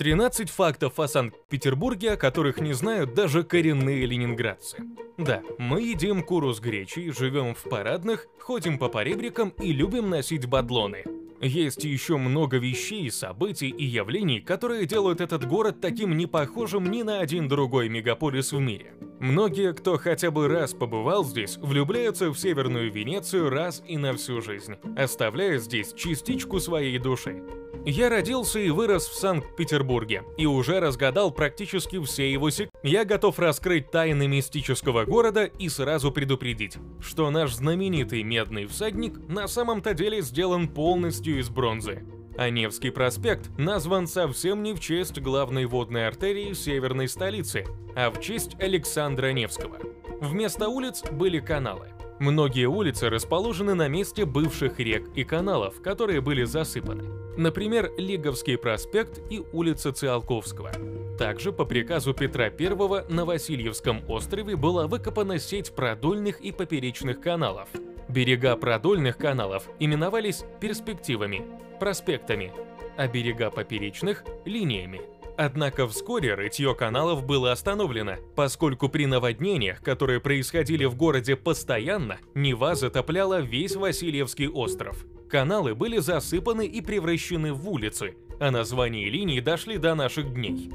13 фактов о Санкт-Петербурге, о которых не знают даже коренные ленинградцы. Да, мы едим куру с гречей, живем в парадных, ходим по поребрикам и любим носить бадлоны. Есть еще много вещей, событий и явлений, которые делают этот город таким не похожим ни на один другой мегаполис в мире. Многие, кто хотя бы раз побывал здесь, влюбляются в Северную Венецию раз и на всю жизнь, оставляя здесь частичку своей души. Я родился и вырос в Санкт-Петербурге, и уже разгадал практически все его секреты. Я готов раскрыть тайны мистического города и сразу предупредить, что наш знаменитый медный всадник на самом-то деле сделан полностью из бронзы. А Невский проспект назван совсем не в честь главной водной артерии северной столицы, а в честь Александра Невского. Вместо улиц были каналы. Многие улицы расположены на месте бывших рек и каналов, которые были засыпаны. Например, Лиговский проспект и улица Циолковского. Также по приказу Петра I на Васильевском острове была выкопана сеть продольных и поперечных каналов. Берега продольных каналов именовались перспективами, проспектами, а берега поперечных – линиями. Однако вскоре рытье каналов было остановлено, поскольку при наводнениях, которые происходили в городе постоянно, Нева затопляла весь Васильевский остров. Каналы были засыпаны и превращены в улицы, а названия линий дошли до наших дней.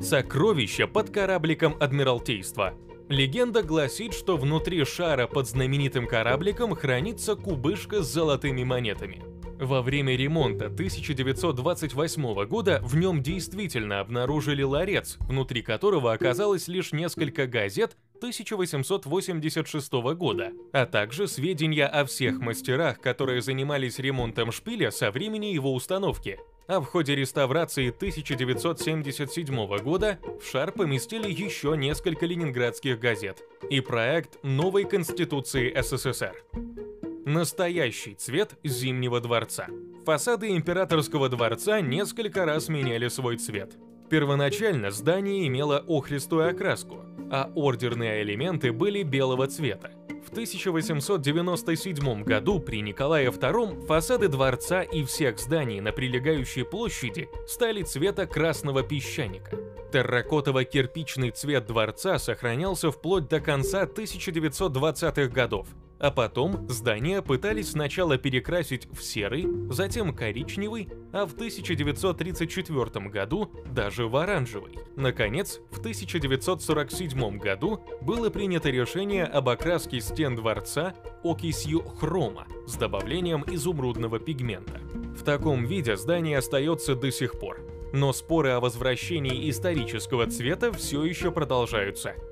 Сокровища под корабликом Адмиралтейства. Легенда гласит, что внутри шара под знаменитым корабликом хранится кубышка с золотыми монетами. Во время ремонта 1928 года в нем действительно обнаружили ларец, внутри которого оказалось лишь несколько газет 1886 года, а также сведения о всех мастерах, которые занимались ремонтом шпиля со времени его установки. А в ходе реставрации 1977 года в шар поместили еще несколько ленинградских газет и проект новой Конституции СССР. Настоящий цвет Зимнего дворца. Фасады Императорского дворца несколько раз меняли свой цвет. Первоначально здание имело охристую окраску, а ордерные элементы были белого цвета. В 1897 году при Николае II фасады дворца и всех зданий на прилегающей площади стали цвета красного песчаника. Терракотово-кирпичный цвет дворца сохранялся вплоть до конца 1920-х годов, а потом здания пытались сначала перекрасить в серый, затем коричневый, а в 1934 году даже в оранжевый. Наконец, в 1947 году было принято решение об окраске стен дворца окисью хрома с добавлением изумрудного пигмента. В таком виде здание остается до сих пор. Но споры о возвращении исторического цвета все еще продолжаются –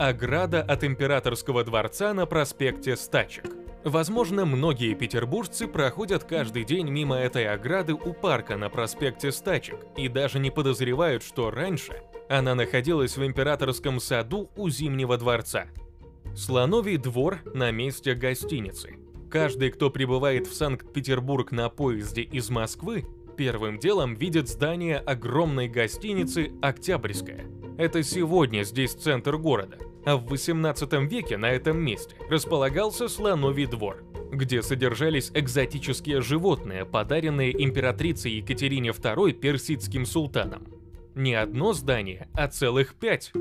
ограда от императорского дворца на проспекте Стачек. Возможно, многие петербуржцы проходят каждый день мимо этой ограды у парка на проспекте Стачек и даже не подозревают, что раньше она находилась в императорском саду у Зимнего дворца. Слоновий двор на месте гостиницы. Каждый, кто прибывает в Санкт-Петербург на поезде из Москвы, первым делом видит здание огромной гостиницы «Октябрьская». Это сегодня здесь центр города а в 18 веке на этом месте располагался слоновий двор, где содержались экзотические животные, подаренные императрицей Екатерине II персидским султаном. Не одно здание, а целых пять.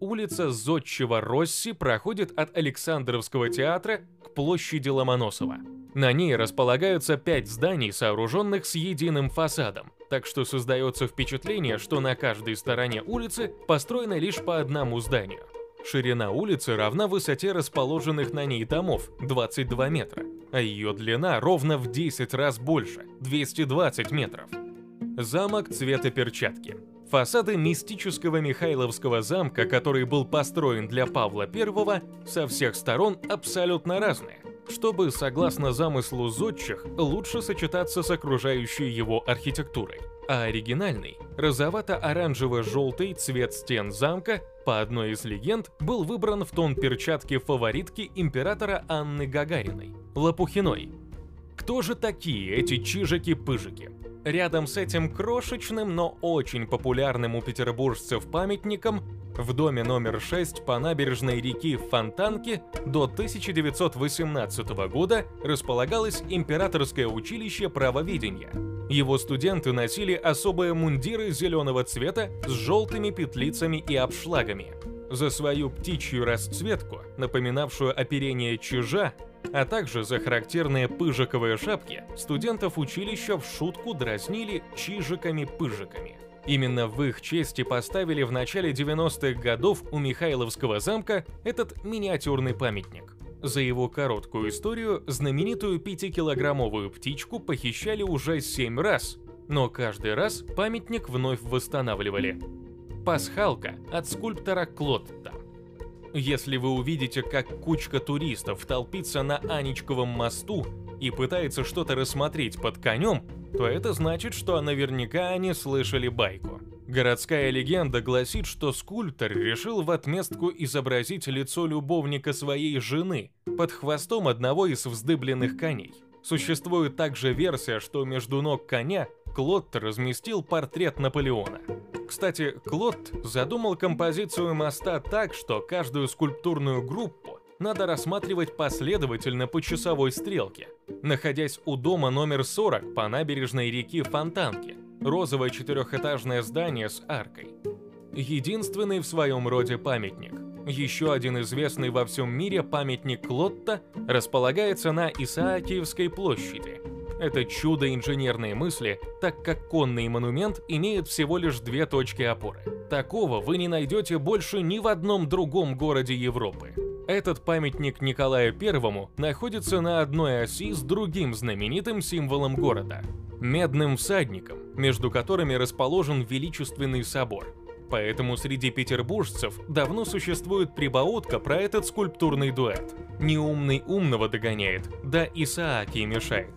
Улица Зодчего Росси проходит от Александровского театра к площади Ломоносова. На ней располагаются пять зданий, сооруженных с единым фасадом, так что создается впечатление, что на каждой стороне улицы построено лишь по одному зданию. Ширина улицы равна высоте расположенных на ней домов – 22 метра, а ее длина ровно в 10 раз больше – 220 метров. Замок цвета перчатки. Фасады мистического Михайловского замка, который был построен для Павла I, со всех сторон абсолютно разные, чтобы, согласно замыслу зодчих, лучше сочетаться с окружающей его архитектурой а оригинальный, розовато-оранжево-желтый цвет стен замка, по одной из легенд, был выбран в тон перчатки фаворитки императора Анны Гагариной – Лопухиной. Кто же такие эти чижики-пыжики? Рядом с этим крошечным, но очень популярным у петербуржцев памятником в доме номер 6 по набережной реки Фонтанки до 1918 года располагалось императорское училище правоведения – Его студенты носили особые мундиры зеленого цвета с желтыми петлицами и обшлагами. За свою птичью расцветку, напоминавшую оперение чижа, а также за характерные пыжиковые шапки, студентов училища в шутку дразнили чижиками-пыжиками. Именно в их честь и поставили в начале 90-х годов у Михайловского замка этот миниатюрный памятник. За его короткую историю знаменитую пятикилограммовую птичку похищали уже семь раз, но каждый раз памятник вновь восстанавливали. Пасхалка от скульптора Клотта. Если вы увидите, как кучка туристов толпится на Анечковом мосту и пытается что-то рассмотреть под конем, то это значит, что наверняка они слышали байку. Городская легенда гласит, что скульптор решил в отместку изобразить лицо любовника своей жены под хвостом одного из вздыбленных коней. Существует также версия, что между ног коня Клод разместил портрет Наполеона. Кстати, Клод задумал композицию моста так, что каждую скульптурную группу надо рассматривать последовательно по часовой стрелке. Находясь у дома номер 40 по набережной реки Фонтанки, розовое четырехэтажное здание с аркой. Единственный в своем роде памятник. Еще один известный во всем мире памятник Клотта располагается на Исаакиевской площади. Это чудо инженерной мысли, так как конный монумент имеет всего лишь две точки опоры. Такого вы не найдете больше ни в одном другом городе Европы. Этот памятник Николаю Первому находится на одной оси с другим знаменитым символом города – медным всадником, между которыми расположен величественный собор. Поэтому среди петербуржцев давно существует прибаутка про этот скульптурный дуэт. Неумный умного догоняет, да Исааки мешает.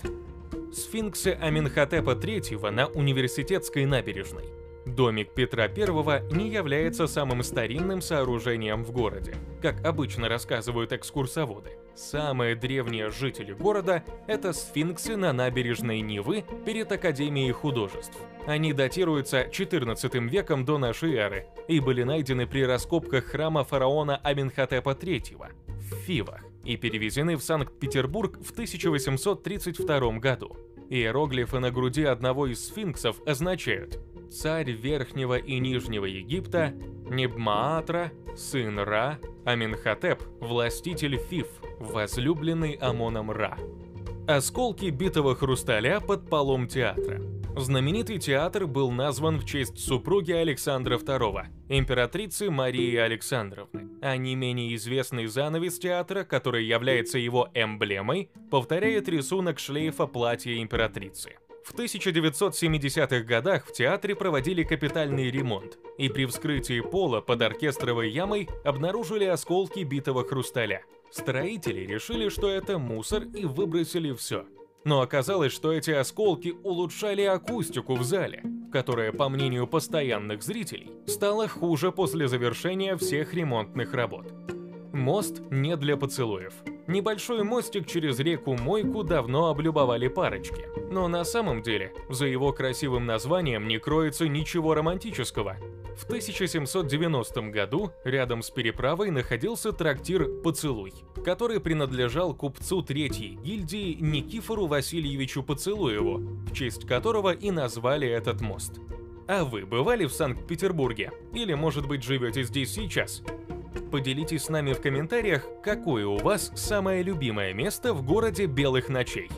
Сфинксы Аминхотепа III на университетской набережной – Домик Петра I не является самым старинным сооружением в городе, как обычно рассказывают экскурсоводы. Самые древние жители города – это сфинксы на набережной Невы перед Академией художеств. Они датируются XIV веком до нашей эры и были найдены при раскопках храма фараона Аминхотепа III в Фивах и перевезены в Санкт-Петербург в 1832 году. Иероглифы на груди одного из сфинксов означают царь Верхнего и Нижнего Египта, Небмаатра, сын Ра, Аминхотеп, властитель Фиф, возлюбленный Амоном Ра. Осколки битого хрусталя под полом театра. Знаменитый театр был назван в честь супруги Александра II, императрицы Марии Александровны, а не менее известный занавес театра, который является его эмблемой, повторяет рисунок шлейфа платья императрицы. В 1970-х годах в театре проводили капитальный ремонт, и при вскрытии пола под оркестровой ямой обнаружили осколки битого хрусталя. Строители решили, что это мусор и выбросили все. Но оказалось, что эти осколки улучшали акустику в зале, которая, по мнению постоянных зрителей, стала хуже после завершения всех ремонтных работ. Мост не для поцелуев. Небольшой мостик через реку Мойку давно облюбовали парочки. Но на самом деле, за его красивым названием не кроется ничего романтического. В 1790 году рядом с переправой находился трактир «Поцелуй», который принадлежал купцу Третьей гильдии Никифору Васильевичу Поцелуеву, в честь которого и назвали этот мост. А вы бывали в Санкт-Петербурге? Или, может быть, живете здесь сейчас? Поделитесь с нами в комментариях, какое у вас самое любимое место в городе Белых ночей.